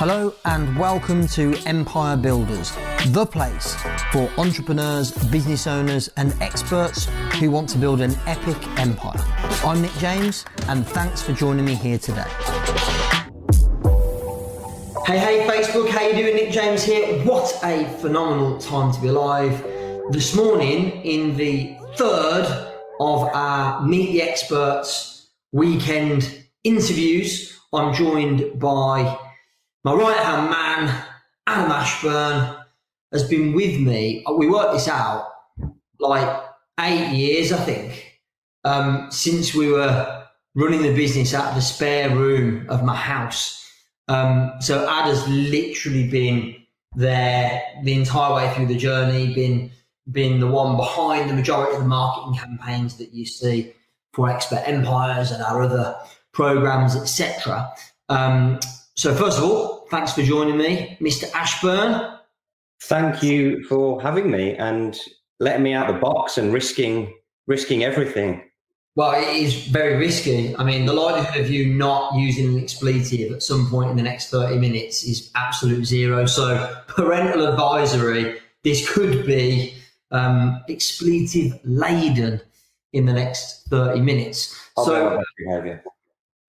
Hello and welcome to Empire Builders, the place for entrepreneurs, business owners, and experts who want to build an epic empire. I'm Nick James, and thanks for joining me here today. Hey, hey, Facebook, how you doing? Nick James here. What a phenomenal time to be alive. This morning, in the third of our Meet the Experts weekend interviews, I'm joined by my right hand man, Adam Ashburn, has been with me. We worked this out like eight years, I think, um, since we were running the business out of the spare room of my house. Um, so Ad has literally been there the entire way through the journey, been been the one behind the majority of the marketing campaigns that you see for Expert Empires and our other programs, etc. Um, so, first of all, thanks for joining me, Mr. Ashburn. Thank you for having me and letting me out the box and risking risking everything. Well, it is very risky. I mean, the likelihood of you not using an expletive at some point in the next 30 minutes is absolute zero. So, parental advisory, this could be um, expletive laden in the next 30 minutes. I'll so,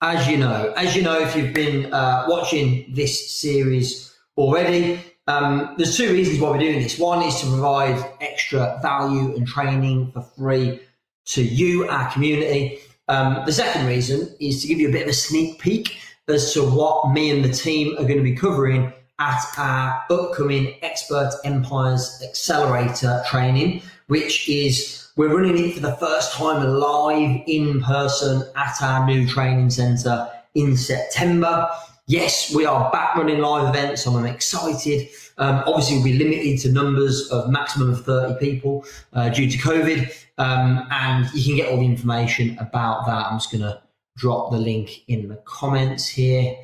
as you know, as you know, if you've been uh, watching this series already, um, there's two reasons why we're doing this. One is to provide extra value and training for free to you, our community. Um, the second reason is to give you a bit of a sneak peek as to what me and the team are going to be covering at our upcoming Expert Empires Accelerator training, which is we're running it for the first time live in person at our new training centre in September. Yes, we are back running live events, and I'm excited. Um, obviously, we'll be limited to numbers of maximum of 30 people uh, due to COVID, um, and you can get all the information about that. I'm just going to drop the link in the comments here.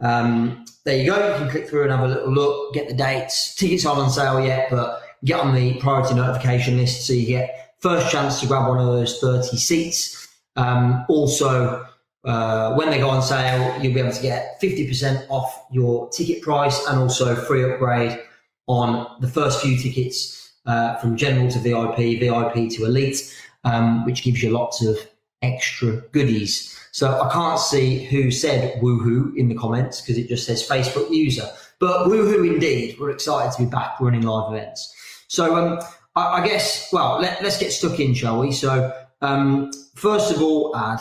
Um, there you go. You can click through and have a little look, get the dates. Tickets aren't on sale yet, but get on the priority notification list so you get first chance to grab one of those 30 seats. Um, also, uh, when they go on sale, you'll be able to get 50% off your ticket price and also free upgrade on the first few tickets uh, from general to VIP, VIP to elite, um, which gives you lots of extra goodies. So I can't see who said woohoo in the comments because it just says Facebook user. But woohoo indeed. We're excited to be back running live events. So um, I, I guess, well, let, us get stuck in, shall we? So, um, first of all, Ad,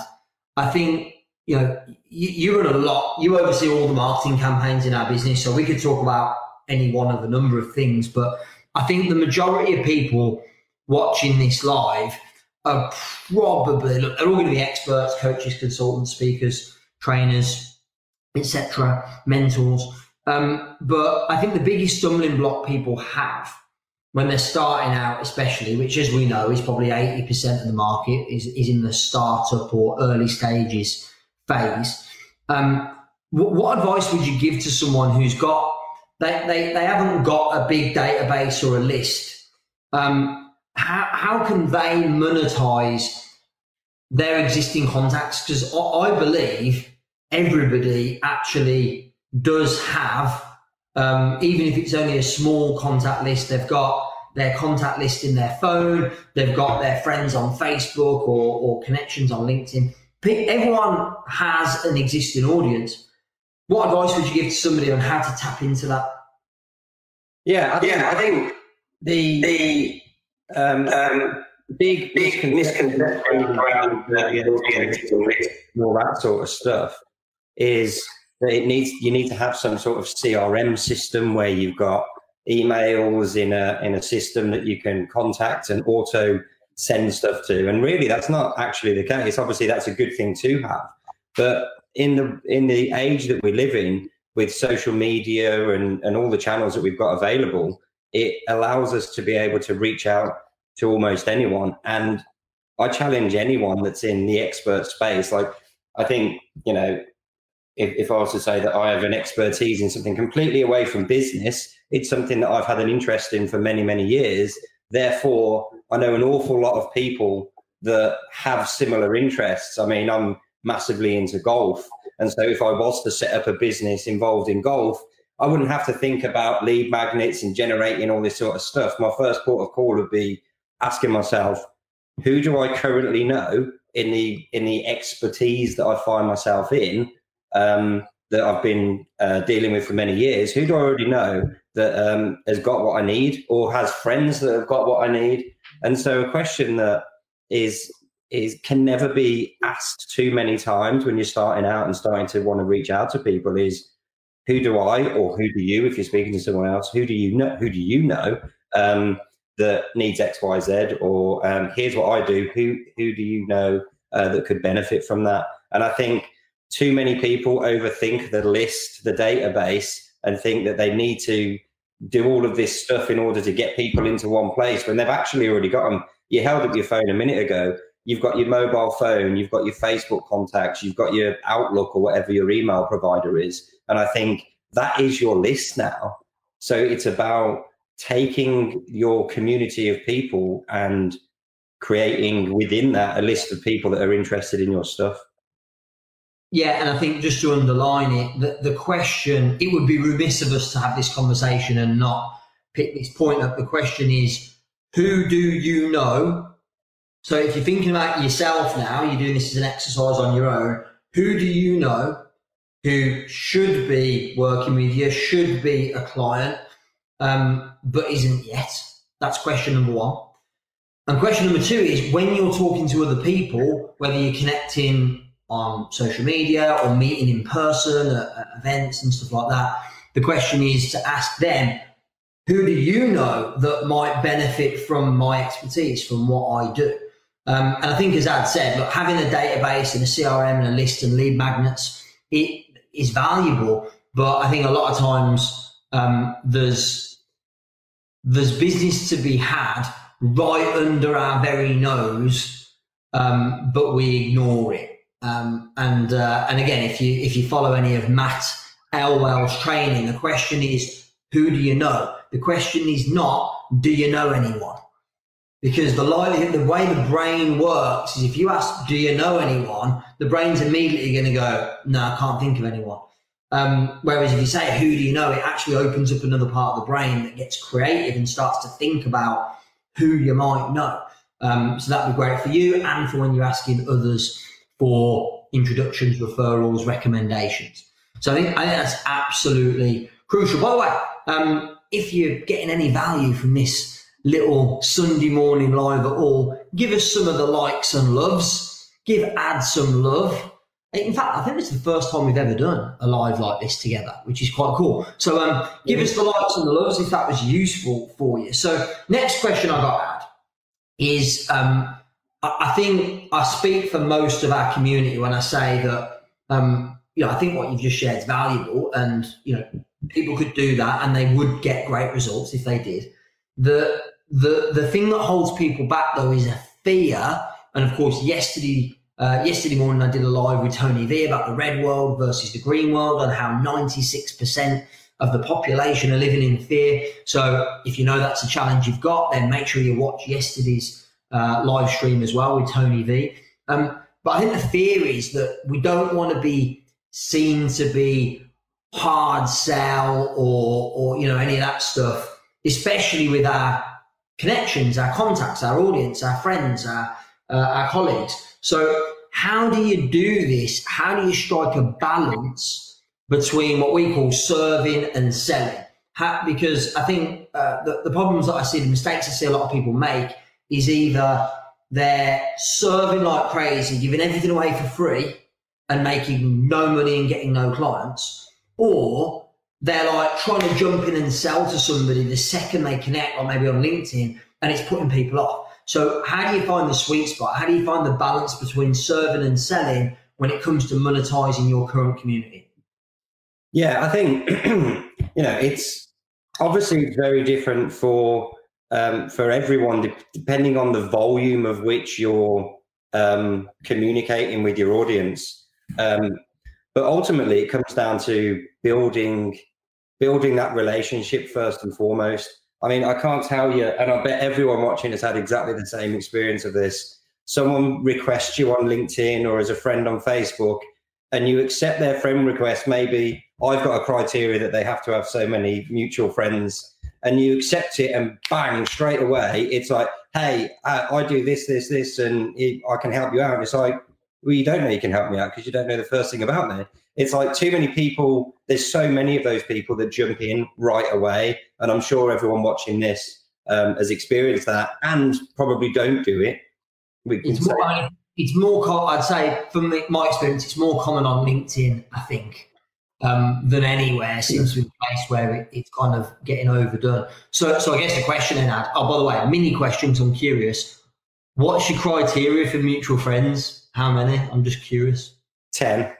I think, you know, you, you run a lot, you oversee all the marketing campaigns in our business. So we could talk about any one of a number of things, but I think the majority of people watching this live are probably, look, they're all going to be experts, coaches, consultants, speakers, trainers, etc., mentors. Um, but I think the biggest stumbling block people have when they're starting out, especially, which as we know is probably 80% of the market is, is in the startup or early stages phase. Um, what, what, advice would you give to someone who's got, they, they, they haven't got a big database or a list? Um, how, how can they monetize their existing contacts? Because I, I believe everybody actually does have um, even if it's only a small contact list, they've got their contact list in their phone, they've got their friends on Facebook or, or connections on LinkedIn. Everyone has an existing audience. What advice would you give to somebody on how to tap into that? Yeah, I think, yeah, I think the the um, um, big big misconception around all that sort of stuff is it needs you need to have some sort of CRM system where you've got emails in a in a system that you can contact and auto send stuff to. And really, that's not actually the case. Obviously, that's a good thing to have, but in the in the age that we live in, with social media and and all the channels that we've got available, it allows us to be able to reach out to almost anyone. And I challenge anyone that's in the expert space. Like I think you know if, if, I was to say that I have an expertise in something completely away from business, it's something that I've had an interest in for many, many years. Therefore, I know an awful lot of people that have similar interests. I mean, I'm massively into golf. And so if I was to set up a business involved in golf, I wouldn't have to think about lead magnets and generating all this sort of stuff. My first port of call would be asking myself, who do I currently know in the in the expertise that I find myself in um, that I've been uh, dealing with for many years? Who do I already know that um, has got what I need or has friends that have got what I need? And so, a question that is is can never be asked too many times when you're starting out and starting to want to reach out to people is who do I or who do you, if you're speaking to someone else, who do you know? Who do you know um, that needs X, Y, Z? Or um, here's what I do. Who who do you know uh, that could benefit from that? And I think too many people overthink the list, the database, and think that they need to do all of this stuff in order to get people into one place when they've actually already got them. You held up your phone a minute ago. You've got your mobile phone, you've got your Facebook contacts, you've got your Outlook or whatever your email provider is and I think that is your list now. So it's about taking your community of people and creating within that a list of people that are interested in your stuff. Yeah, and I think just to underline it, the, the question, it would be remiss of us to have this conversation and not pick this point up. The question is, who do you know? So if you're thinking about yourself now, you're doing this as an exercise on your own, who do you know who should be working with you, should be a client, um, but isn't yet? That's question number one. And question number two is when you're talking to other people, whether you're connecting on social media or meeting in person at, at events and stuff like that, the question is to ask them, who do you know that might benefit from my expertise, from what I do? Um, and I think, as Ad said, look, having a database and a CRM and a list and lead magnets, it is valuable. But I think a lot of times um, there's there's business to be had right under our very nose, um, but we ignore it. Um, and uh, and again, if you if you follow any of Matt Elwell's training, the question is, who do you know? The question is not, do you know anyone? Because the the way the brain works is if you ask, do you know anyone? The brain's immediately going to go, no, I can't think of anyone. Um, whereas if you say, who do you know? It actually opens up another part of the brain that gets creative and starts to think about who you might know. Um, so that'd be great for you and for when you're asking others for introductions, referrals, recommendations. So I think, I think that's absolutely crucial. By the way, um, if you're getting any value from this little Sunday morning live at all, give us some of the likes and loves. Give Ad some love. In fact, I think it's the first time we've ever done a live like this together, which is quite cool. So um, give us the likes and the loves if that was useful for you. So next question I got Ad is um, I think I speak for most of our community when I say that um, you know I think what you've just shared is valuable, and you know people could do that and they would get great results if they did. The the the thing that holds people back though is a fear. And of course, yesterday uh, yesterday morning I did a live with Tony V about the red world versus the green world and how 96% of the population are living in fear. So if you know that's a challenge you've got, then make sure you watch yesterday's uh, live stream as well with Tony V. Um, but I think the fear is that we don't want to be seen to be hard sell or or you know any of that stuff, especially with our connections, our contacts, our audience, our friends, our, uh, our colleagues. So, how do you do this? How do you strike a balance between what we call serving and selling? How, because I think uh, the, the problems that I see, the mistakes I see a lot of people make is either they're serving like crazy, giving everything away for free and making no money and getting no clients, or they're like trying to jump in and sell to somebody the second they connect, or maybe on LinkedIn, and it's putting people off. So, how do you find the sweet spot? How do you find the balance between serving and selling when it comes to monetizing your current community? Yeah, I think you know it's obviously very different for um, for everyone, depending on the volume of which you're um, communicating with your audience. Um, but ultimately, it comes down to building building that relationship first and foremost. I mean, I can't tell you, and I bet everyone watching has had exactly the same experience of this. Someone requests you on LinkedIn or as a friend on Facebook, and you accept their friend request maybe I've got a criteria that they have to have so many mutual friends, and you accept it, and bang, straight away, it's like, hey, I, I do this, this, this, and it, I can help you out. And it's like, well, you don't know you can help me out because you don't know the first thing about me. It's like too many people. There's so many of those people that jump in right away, and I'm sure everyone watching this um, has experienced that and probably don't do it. It's more, it's more, I'd say, from my experience, it's more common on LinkedIn, I think, um, than anywhere. Seems to be a place where it, it's kind of getting overdone. So, so I guess the question then, Ad, oh, by the way, a mini question, because I'm curious. What's your criteria for mutual friends? How many? I'm just curious. 10.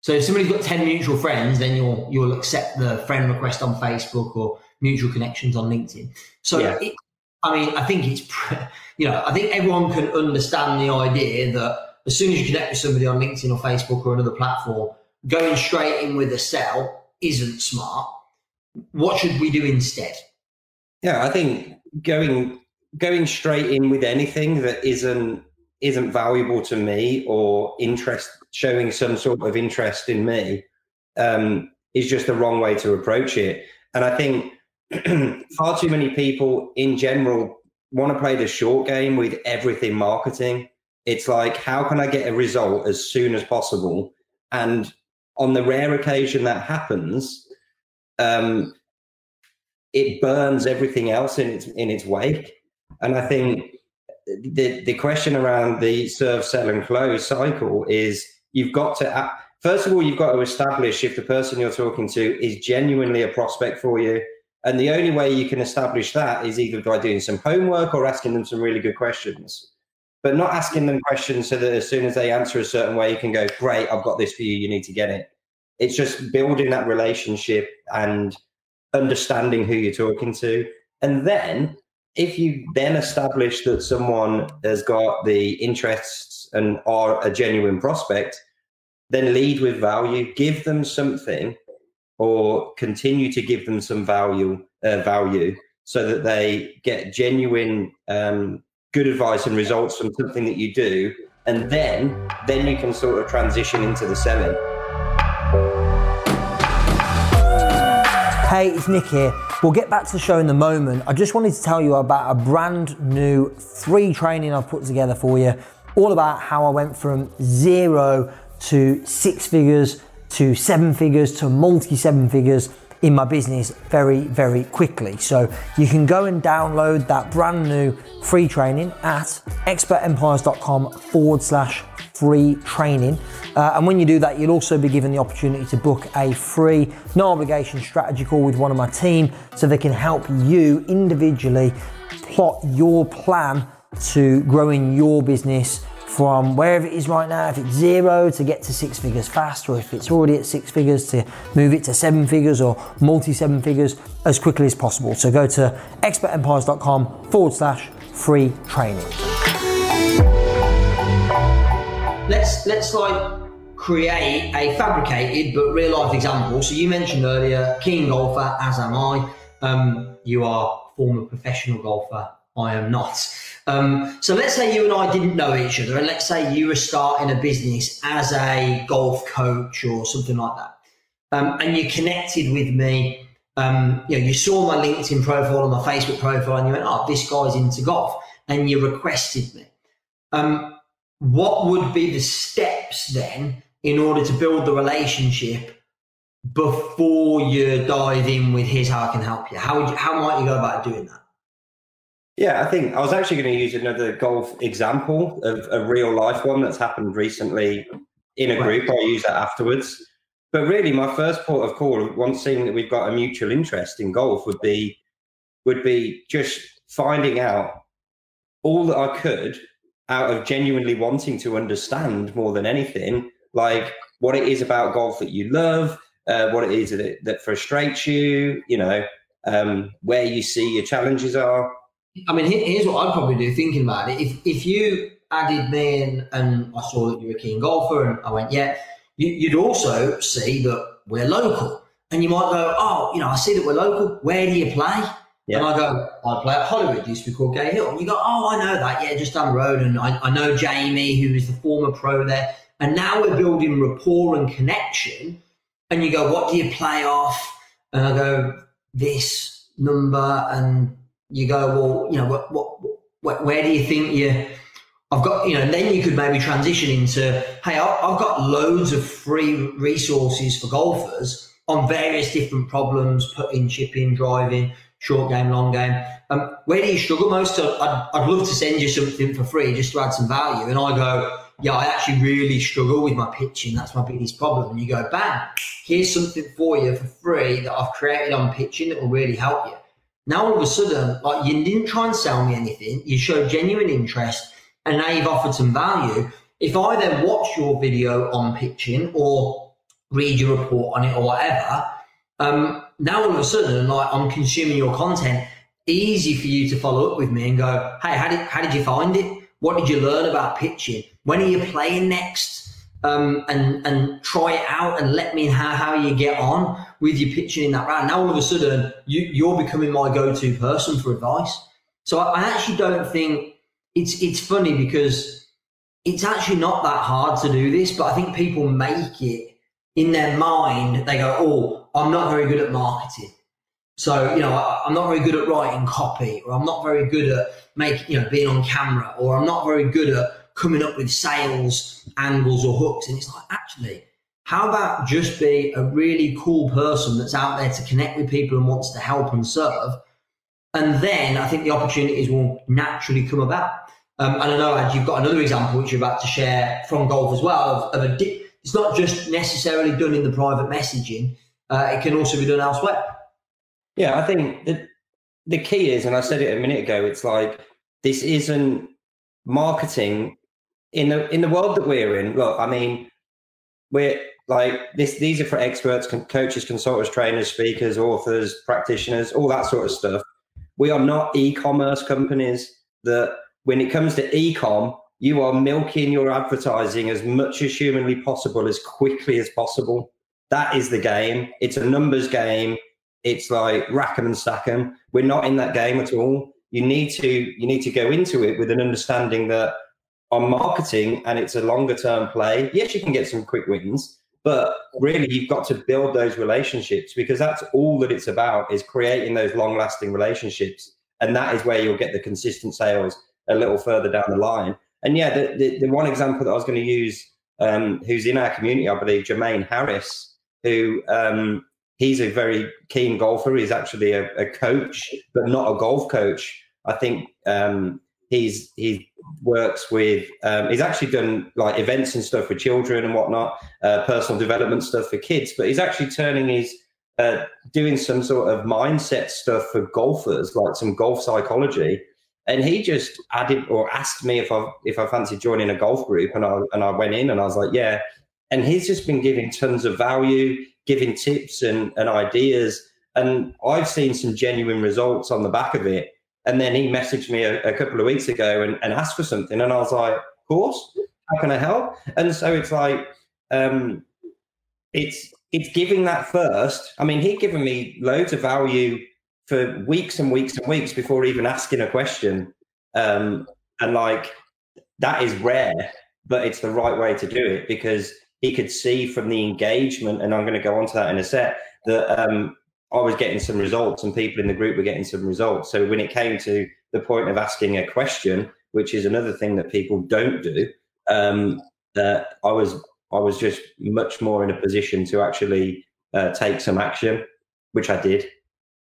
So if somebody's got 10 mutual friends, then you'll, you'll accept the friend request on Facebook or mutual connections on LinkedIn. So, yeah. it, I mean, I think it's, you know, I think everyone can understand the idea that as soon as you connect with somebody on LinkedIn or Facebook or another platform, going straight in with a sell isn't smart. What should we do instead? Yeah, I think going going straight in with anything that isn't isn't valuable to me or interest showing some sort of interest in me um, is just the wrong way to approach it. And I think far too many people in general want to play the short game with everything marketing. It's like, how can I get a result as soon as possible? And on the rare occasion that happens, um, it burns everything else in its in its wake. And I think the the question around the serve, sell, and close cycle is you've got to first of all you've got to establish if the person you're talking to is genuinely a prospect for you and the only way you can establish that is either by doing some homework or asking them some really good questions. But not asking them questions so that as soon as they answer a certain way, you can go, Great, I've got this for you, you need to get it. It's just building that relationship and understanding who you're talking to. And then if you then establish that someone has got the interests and are a genuine prospect, then lead with value, give them something or continue to give them some value uh, value so that they get genuine um, good advice and results from something that you do and then then you can sort of transition into the selling. Hey it's nick here. We'll get back to the show in a moment. I just wanted to tell you about a brand new free training i've put together for you. All about how i went from zero to six figures to seven figures to multi seven figures in my business very, very quickly. So you can go and download that brand new free training at expertempires.com forward slash free training. Uh, and when you do that, you'll also be given the opportunity to book a free, no obligation strategy call with one of my team so they can help you individually plot your plan to growing your business from wherever it is right now, if it's zero to get to six figures fast, or if it's already at six figures to move it to seven figures or multi seven figures as quickly as possible. So go to expertempires.com forward slash free training. Let's let's like create a fabricated but real life example. So you mentioned earlier, keen golfer, as am I. Um, you are former professional golfer. I am not. Um, so let's say you and I didn't know each other, and let's say you were starting a business as a golf coach or something like that, um, and you connected with me. Um, you know, you saw my LinkedIn profile and my Facebook profile, and you went, "Oh, this guy's into golf," and you requested me. Um, what would be the steps then in order to build the relationship before you dive in with "Here's how I can help you"? How would you, how might you go about doing that? Yeah, I think I was actually going to use another golf example of a real life one that's happened recently in a group. I'll use that afterwards. But really, my first port of call, once seeing that we've got a mutual interest in golf, would be would be just finding out all that I could out of genuinely wanting to understand more than anything, like what it is about golf that you love, uh, what it is that, that frustrates you, you know, um, where you see your challenges are I mean, here's what I'd probably do thinking about it. If if you added me in and I saw that you're a keen golfer and I went, yeah, you, would also see that we're local. And you might go, oh, you know, I see that we're local. Where do you play? Yeah. And I go, I play at Hollywood, used to be called Gay Hill. And you go, oh, I know that. Yeah, just down the road. And I, I know Jamie, who is the former pro there. And now we're building rapport and connection and you go, what do you play off? And I go, this number. And you go, well, you know, what, what, what where do you think you, I've got, you know, then you could maybe transition into, hey, I've got loads of free resources for golfers on various different problems, putting, chipping, driving, short game, long game. Um, where do you struggle most? I'd, I'd love to send you something for free just to add some value. And I go, yeah, I actually really struggle with my pitching. That's my biggest problem. And you go, bang, here's something for you for free that I've created on pitching that will really help you. Now all of a sudden, like you didn't try and sell me anything. You showed genuine interest and now you've offered some value. If I then watch your video on pitching or read your report on it or whatever, um, now all of a sudden, like I'm consuming your content, easy for you to follow up with me and go, hey, how did how did you find it? What did you learn about pitching? When are you playing next? Um, and and try it out and let me know how, you get on with your pitching in that round. Now all of a sudden you you're becoming my go-to person for advice. So I, I actually don't think it's it's funny because it's actually not that hard to do this, but I think people make it in their mind. They go, "Oh, I'm not very good at marketing." So, you know, I'm not very good at writing copy, or I'm not very good at making, you know, being on camera, or I'm not very good at coming up with sales angles or hooks. And it's like, actually, how about just be a really cool person that's out there to connect with people and wants to help and serve? And then I think the opportunities will naturally come about. Um, and I know Ad, you've got another example which you're about to share from golf as well of, of a di- it's not just necessarily done in the private messaging, uh, it can also be done elsewhere. Yeah, I think the, the key is, and I said it a minute ago, it's like this isn't marketing in the in the world that we're in. Look, I mean, we're like this. These are for experts, coaches, consultants, trainers, speakers, authors, practitioners, all that sort of stuff. We are not e-commerce companies that when it comes to e-com, you are milking your advertising as much as humanly possible, as quickly as possible. That is the game. It's a numbers game it's like rack 'em and stack 'em. We're not in that game at all. You need to you need to go into it with an understanding that on marketing and it's a longer term play. Yes, you can get some quick wins, but really you've got to build those relationships because that's all that it's about is creating those long lasting relationships. And that is where you'll get the consistent sales a little further down the line. And yeah, the, the, the one example that I was going to use, um, who's in our community, I believe, Jermaine Harris, who um, he's a very keen golfer. He's actually a, a coach, but not a golf coach. I think um, he's he works with. Um, he's actually done like events and stuff for children and whatnot, uh, personal development stuff for kids. But he's actually turning his uh, doing some sort of mindset stuff for golfers, like some golf psychology. And he just added or asked me if I if I fancied joining a golf group, and I and I went in and I was like, yeah. And he's just been giving tons of value giving tips and, and ideas. And I've seen some genuine results on the back of it. And then he messaged me a, a couple of weeks ago and, and, asked for something. And I was like, of course, how can I help? And so it's like, um, it's it's giving that first. I mean, he'd given me loads of value for weeks and weeks and weeks before even asking a question. Um, and like that is rare, but it's the right way to do it because he could see from the engagement, and I'm going to go on to that in a set, that um, I was getting some results and people in the group were getting some results. So when it came to the point of asking a question, which is another thing that people don't do, um, that I was I was just much more in a position to actually uh, take some action, which I did.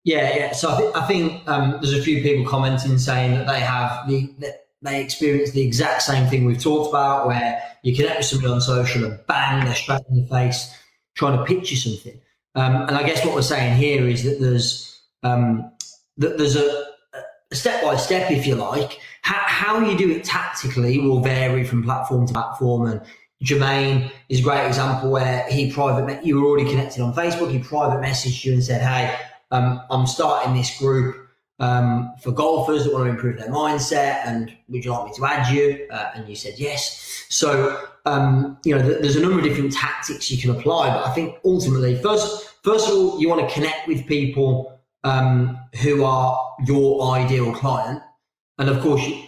Yeah, yeah. So I, th- I think um, there's a few people commenting saying that they have the, the they experience the exact same thing we've talked about, where you connect with somebody on social and bang, they're straight in your face trying to pitch you something. Um, and I guess what we're saying here is that there's um, that there's a, a step by step, if you like. How, how you do it tactically will vary from platform to platform. And Jermaine is a great example where he private you were already connected on Facebook. He private messaged you and said, "Hey, um, I'm starting this group." um, for golfers that want to improve their mindset and would you like me to add you? Uh, and you said yes. So, um, you know, there's a number of different tactics you can apply, but I think ultimately, first, first of all, you want to connect with people um, who are your ideal client. And of course, you,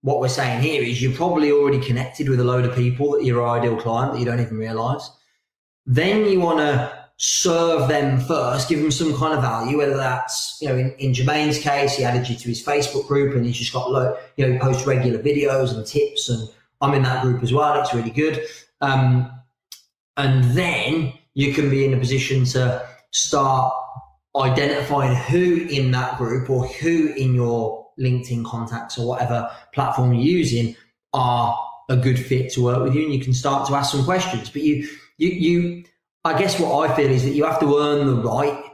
what we're saying here is you're probably already connected with a load of people that your ideal client that you don't even realize. Then you want to serve them first, give them some kind of value, whether that's, you know, in, in Jermaine's case, he added you to his Facebook group and he's just got, low, you know, he posts regular videos and tips and I'm in that group as well. It's really good. Um, and then you can be in a position to start identifying who in that group or who in your LinkedIn contacts or whatever platform you're using are a good fit to work with you and you can start to ask some questions. But you you you I guess what I feel is that you have to earn the right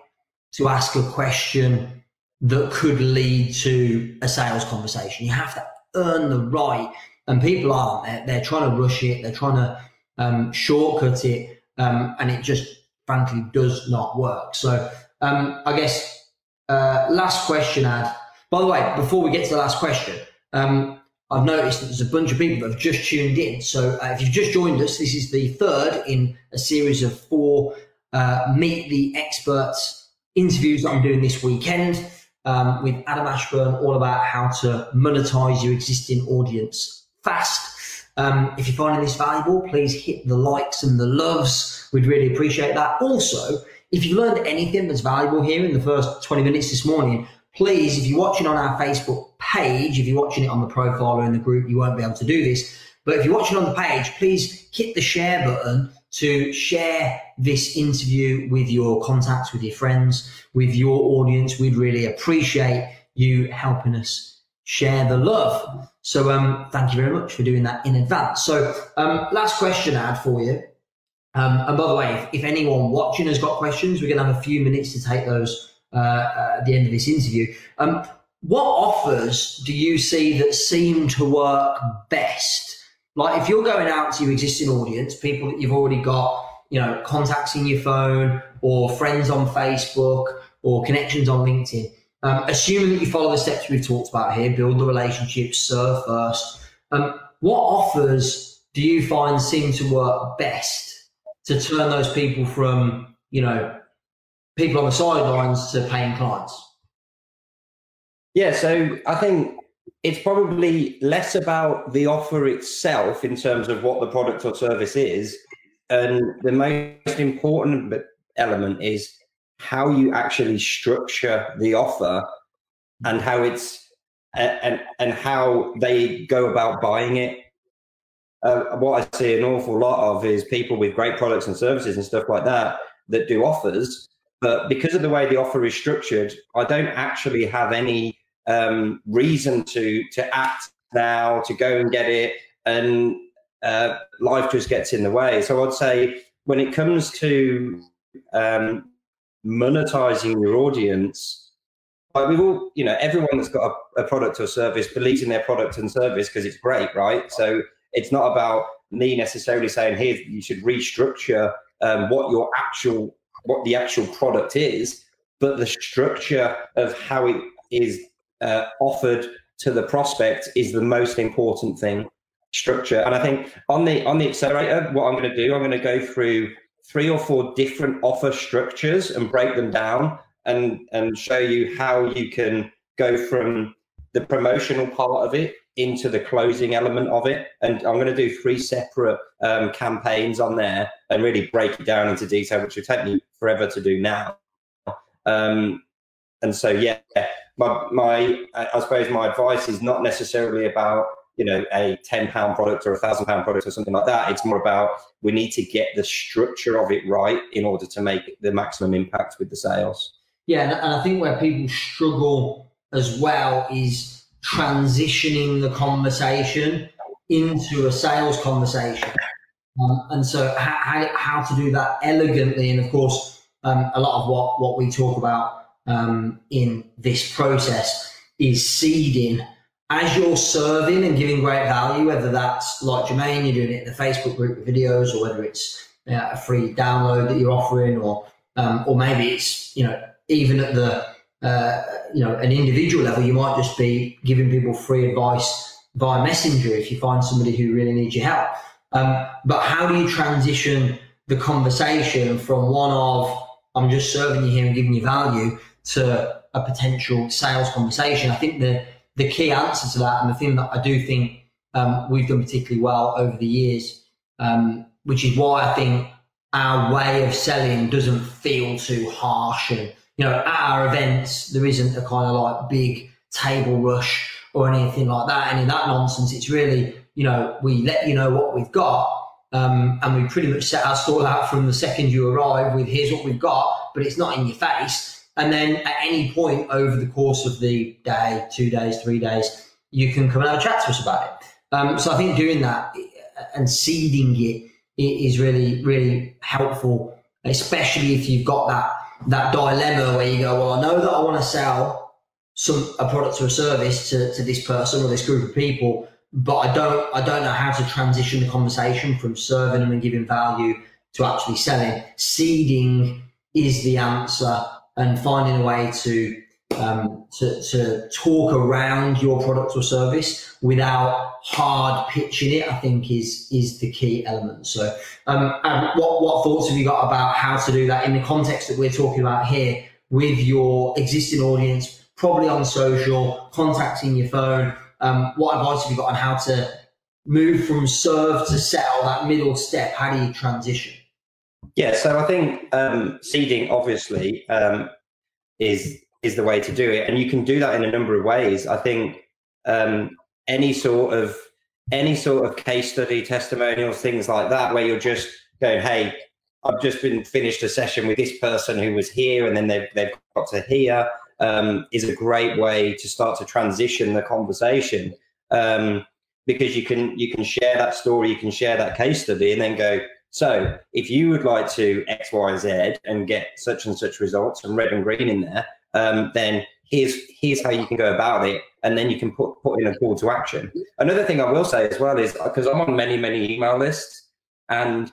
to ask a question that could lead to a sales conversation. You have to earn the right, and people aren't. They're, they're trying to rush it. They're trying to um, shortcut it, um, and it just frankly does not work. So um, I guess uh, last question, Ad. By the way, before we get to the last question, um, I've noticed that there's a bunch of people that have just tuned in. So uh, if you've just joined us, this is the third in a series of four uh, Meet the Experts interviews that I'm doing this weekend um, with Adam Ashburn, all about how to monetize your existing audience fast. Um, if you're finding this valuable, please hit the likes and the loves. We'd really appreciate that. Also, if you've learned anything that's valuable here in the first 20 minutes this morning, please, if you're watching on our Facebook page, if you're watching it on the profile or in the group, you won't be able to do this. But if you're watching on the page, please hit the share button to share this interview with your contacts, with your friends, with your audience. We'd really appreciate you helping us share the love. So um, thank you very much for doing that in advance. So um, last question I had for you. Um, and by the way, if, if anyone watching has got questions, we're going to have a few minutes to take those uh, uh, at the end of this interview. Um, what offers do you see that seem to work best? Like if you're going out to your existing audience, people that you've already got, you know, contacts in your phone or friends on Facebook or connections on LinkedIn, um, assuming that you follow the steps we've talked about here, build the relationships, serve first. Um, what offers do you find seem to work best to turn those people from, you know, people on the sidelines to paying clients? Yeah, so I think it's probably less about the offer itself in terms of what the product or service is. And the most important element is how you actually structure the offer and how it's and and how they go about buying it. Uh, what I see an awful lot of is people with great products and services and stuff like that that do offers, but because of the way the offer is structured, I don't actually have any um, reason to to act now, to go and get it, and uh, life just gets in the way. So I'd say when it comes to um, monetizing your audience, like we've all, you know, everyone that's got a, a product or service believes in their product and service because it's great, right? So it's not about me necessarily saying, here, you should restructure um, what your actual what the actual product is, but the structure of how it is uh, offered to the prospect is the most important thing. Structure, and I think on the on the accelerator, what I'm going to do, I'm going to go through three or four different offer structures and break them down and and show you how you can go from the promotional part of it into the closing element of it. And I'm going to do three separate um, campaigns on there and really break it down into detail, which will take me forever to do now. Um, and so, yeah, my, my, I suppose my advice is not necessarily about, you know, a 10 pound product or a thousand pound product or something like that. It's more about we need to get the structure of it right in order to make the maximum impact with the sales. Yeah. And I think where people struggle as well is, transitioning the conversation into a sales conversation. Um, and so, how, how to do that elegantly, and of course, um, a lot of what, what we talk about um, in this process is seeding as you're serving and giving great value, whether that's like Jermaine, you're doing it in the Facebook group with videos, or whether it's a free download that you're offering, or um, or maybe it's you know even at the uh, you know, an individual level, you might just be giving people free advice via messenger if you find somebody who really needs your help. Um, but how do you transition the conversation from one of I'm just serving you here and giving you value to a potential sales conversation? I think the the key answer to that, and the thing that I do think um, we've done particularly well over the years, um, which is why I think our way of selling doesn't feel too harsh. And, you know, at our events, there isn't a kind of like big table rush or anything like that, any of that nonsense. It's really, you know, we let you know what we've got. Um, and we pretty much set our stall out from the second you arrive with here's what we've got, but it's not in your face. And then at any point over the course of the day, two days, three days, you can come and have a chat to us about it. Um, so I think doing that and seeding it is really, really helpful, especially if you've got that that dilemma where you go, well, I know that I want to sell some a product or a service to, to this person or this group of people, but I don't I don't know how to transition the conversation from serving them and giving value to actually selling. Seeding is the answer, and finding a way to um, to, to talk around your product or service without hard pitching it, I think is is the key element. So, um, what what thoughts have you got about how to do that in the context that we're talking about here with your existing audience, probably on social, contacting your phone? Um, what advice have you got on how to move from serve to sell that middle step? How do you transition? Yeah, so I think um, seeding obviously um, is is the way to do it, and you can do that in a number of ways. I think um, any sort of any sort of case study, testimonials, things like that, where you're just going, "Hey, I've just been finished a session with this person who was here, and then they've they've got to here," um, is a great way to start to transition the conversation um, because you can you can share that story, you can share that case study, and then go. So, if you would like to X, Y, Z and get such and such results and red and green in there, um, then here's here's how you can go about it, and then you can put put in a call to action. Another thing I will say as well is because I'm on many many email lists, and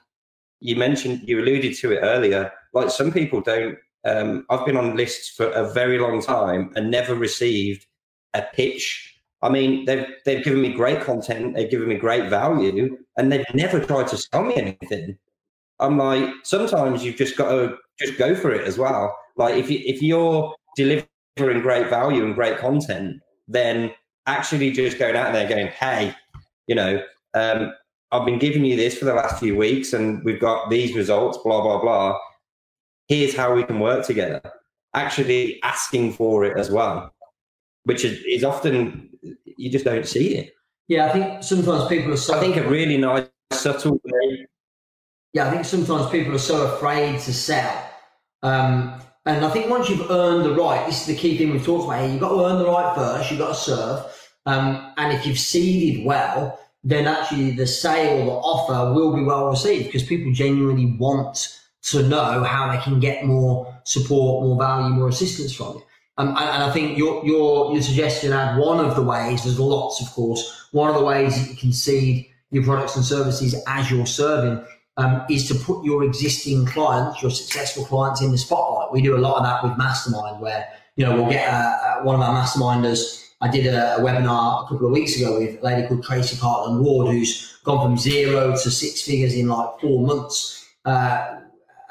you mentioned you alluded to it earlier. Like some people don't. Um, I've been on lists for a very long time and never received a pitch. I mean, they've they've given me great content, they've given me great value, and they've never tried to sell me anything. I'm like, sometimes you've just got to just go for it as well. Like if you if you're delivering great value and great content, then actually just going out there going, hey, you know, um, I've been giving you this for the last few weeks and we've got these results, blah, blah, blah. Here's how we can work together. Actually asking for it as well, which is, is often, you just don't see it. Yeah, I think sometimes people are so. I think a really nice, subtle way. Yeah, I think sometimes people are so afraid to sell. Um, and I think once you've earned the right, this is the key thing we've talked about here. You've got to earn the right first. You've got to serve. Um, and if you've seeded well, then actually the sale, the offer will be well received because people genuinely want to know how they can get more support, more value, more assistance from you. Um, and, and, I think your, your, your suggestion Ad one of the ways, there's lots, of course, one of the ways you can seed your products and services as you're serving um, is to put your existing clients, your successful clients in the spotlight. We do a lot of that with Mastermind where, you know, we'll get uh, uh, one of our masterminders. I did a, a, webinar a couple of weeks ago with a lady called Tracy Cartland Ward, who's gone from zero to six figures in like four months uh,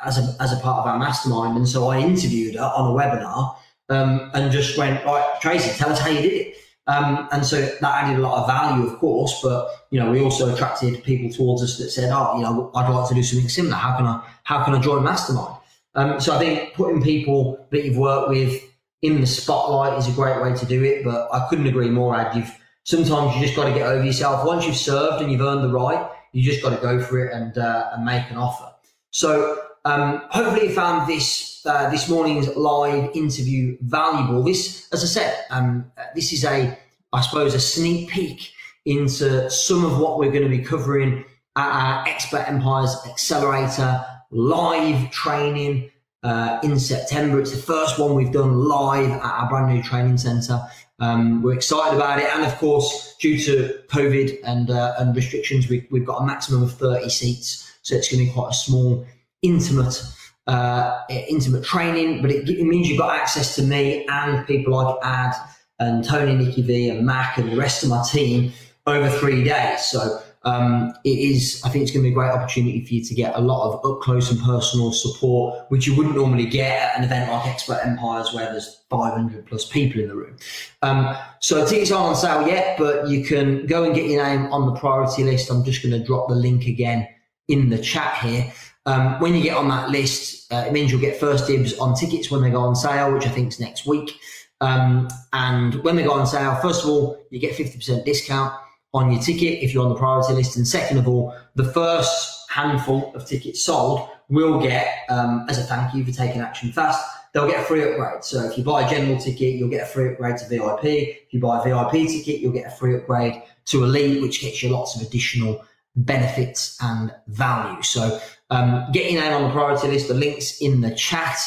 as, a, as a part of our mastermind. And so I interviewed her on a webinar um, and just went, right, Tracy, tell us how you did it. Um, and so that added a lot of value, of course, but you know, we also attracted people towards us that said, "Oh, you know, I'd like to do something similar. How can I? How can I join Mastermind?" Um, so I think putting people that you've worked with in the spotlight is a great way to do it. But I couldn't agree more. Ad, you've sometimes you just got to get over yourself. Once you've served and you've earned the right, you just got to go for it and uh, and make an offer. So um, hopefully, you found this uh, this morning's live interview valuable. This, as I said, um, this is a, I suppose, a sneak peek into some of what we're going to be covering at our Expert Empires Accelerator live training uh, in September. It's the first one we've done live at our brand new training centre. Um, we're excited about it, and of course, due to COVID and uh, and restrictions, we, have got a maximum of thirty seats, so it's going to be quite a small intimate uh, intimate training, but it, it, means you've got access to me and people like Ad and Tony, Nikki V, and Mac and the rest of my team over three days. So um, it is, I think it's going to be a great opportunity for you to get a lot of up close and personal support, which you wouldn't normally get at an event like Expert Empires where there's 500 plus people in the room. Um, so tickets aren't on sale yet, but you can go and get your name on the priority list. I'm just going to drop the link again in the chat here. Um, when you get on that list, uh, it means you'll get first dibs on tickets when they go on sale, which I think is next week. Um, and when they go on sale, first of all, you get 50% discount on your ticket if you're on the priority list. And second of all, the first handful of tickets sold will get, um, as a thank you for taking action fast, they'll get a free upgrade. So if you buy a general ticket, you'll get a free upgrade to VIP. If you buy a VIP ticket, you'll get a free upgrade to Elite, which gets you lots of additional benefits and value. So um, get your name on the priority list. The links in the chat.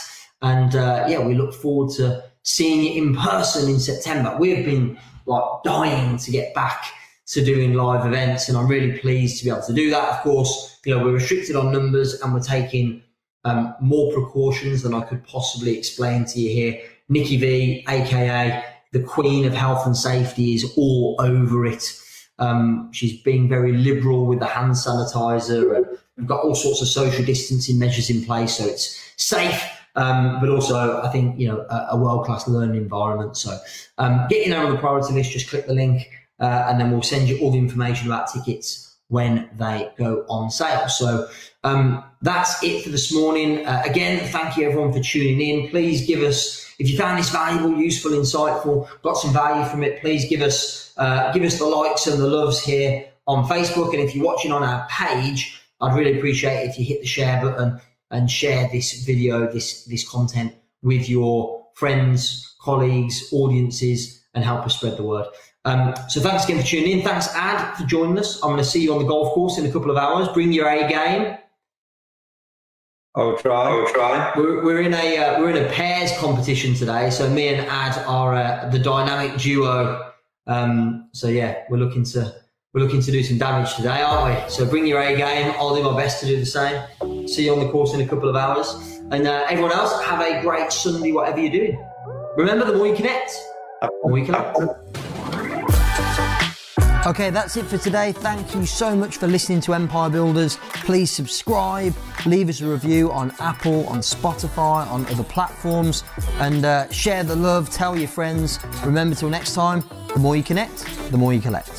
And uh, yeah, we look forward to seeing you in person in September. We've been like dying to get back to doing live events, and I'm really pleased to be able to do that. Of course, you know we're restricted on numbers, and we're taking um, more precautions than I could possibly explain to you here. Nikki V, aka the Queen of Health and Safety, is all over it. Um, she's being very liberal with the hand sanitizer. And we've got all sorts of social distancing measures in place, so it's safe. Um, but also, I think you know a, a world class learning environment. So, um, get your name on the priority list. Just click the link, uh, and then we'll send you all the information about tickets when they go on sale. So, um, that's it for this morning. Uh, again, thank you everyone for tuning in. Please give us if you found this valuable, useful, insightful, got some value from it. Please give us uh, give us the likes and the loves here on Facebook. And if you're watching on our page, I'd really appreciate it if you hit the share button and share this video, this this content with your friends, colleagues, audiences, and help us spread the word. Um, so thanks again for tuning in. Thanks, Ad, for joining us. I'm going to see you on the golf course in a couple of hours. Bring your A game. I'll try. I'll try. We're, we're in a uh, we're in a pairs competition today. So me and Ad are uh, the dynamic duo. Um, so yeah, we're looking to we're looking to do some damage today, aren't we? So bring your A game. I'll do my best to do the same. See you on the course in a couple of hours. And uh, everyone else, have a great Sunday, whatever you're doing. Remember, the more you connect, the more you connect. Okay, that's it for today. Thank you so much for listening to Empire Builders. Please subscribe, leave us a review on Apple, on Spotify, on other platforms, and uh, share the love, tell your friends. Remember, till next time, the more you connect, the more you collect.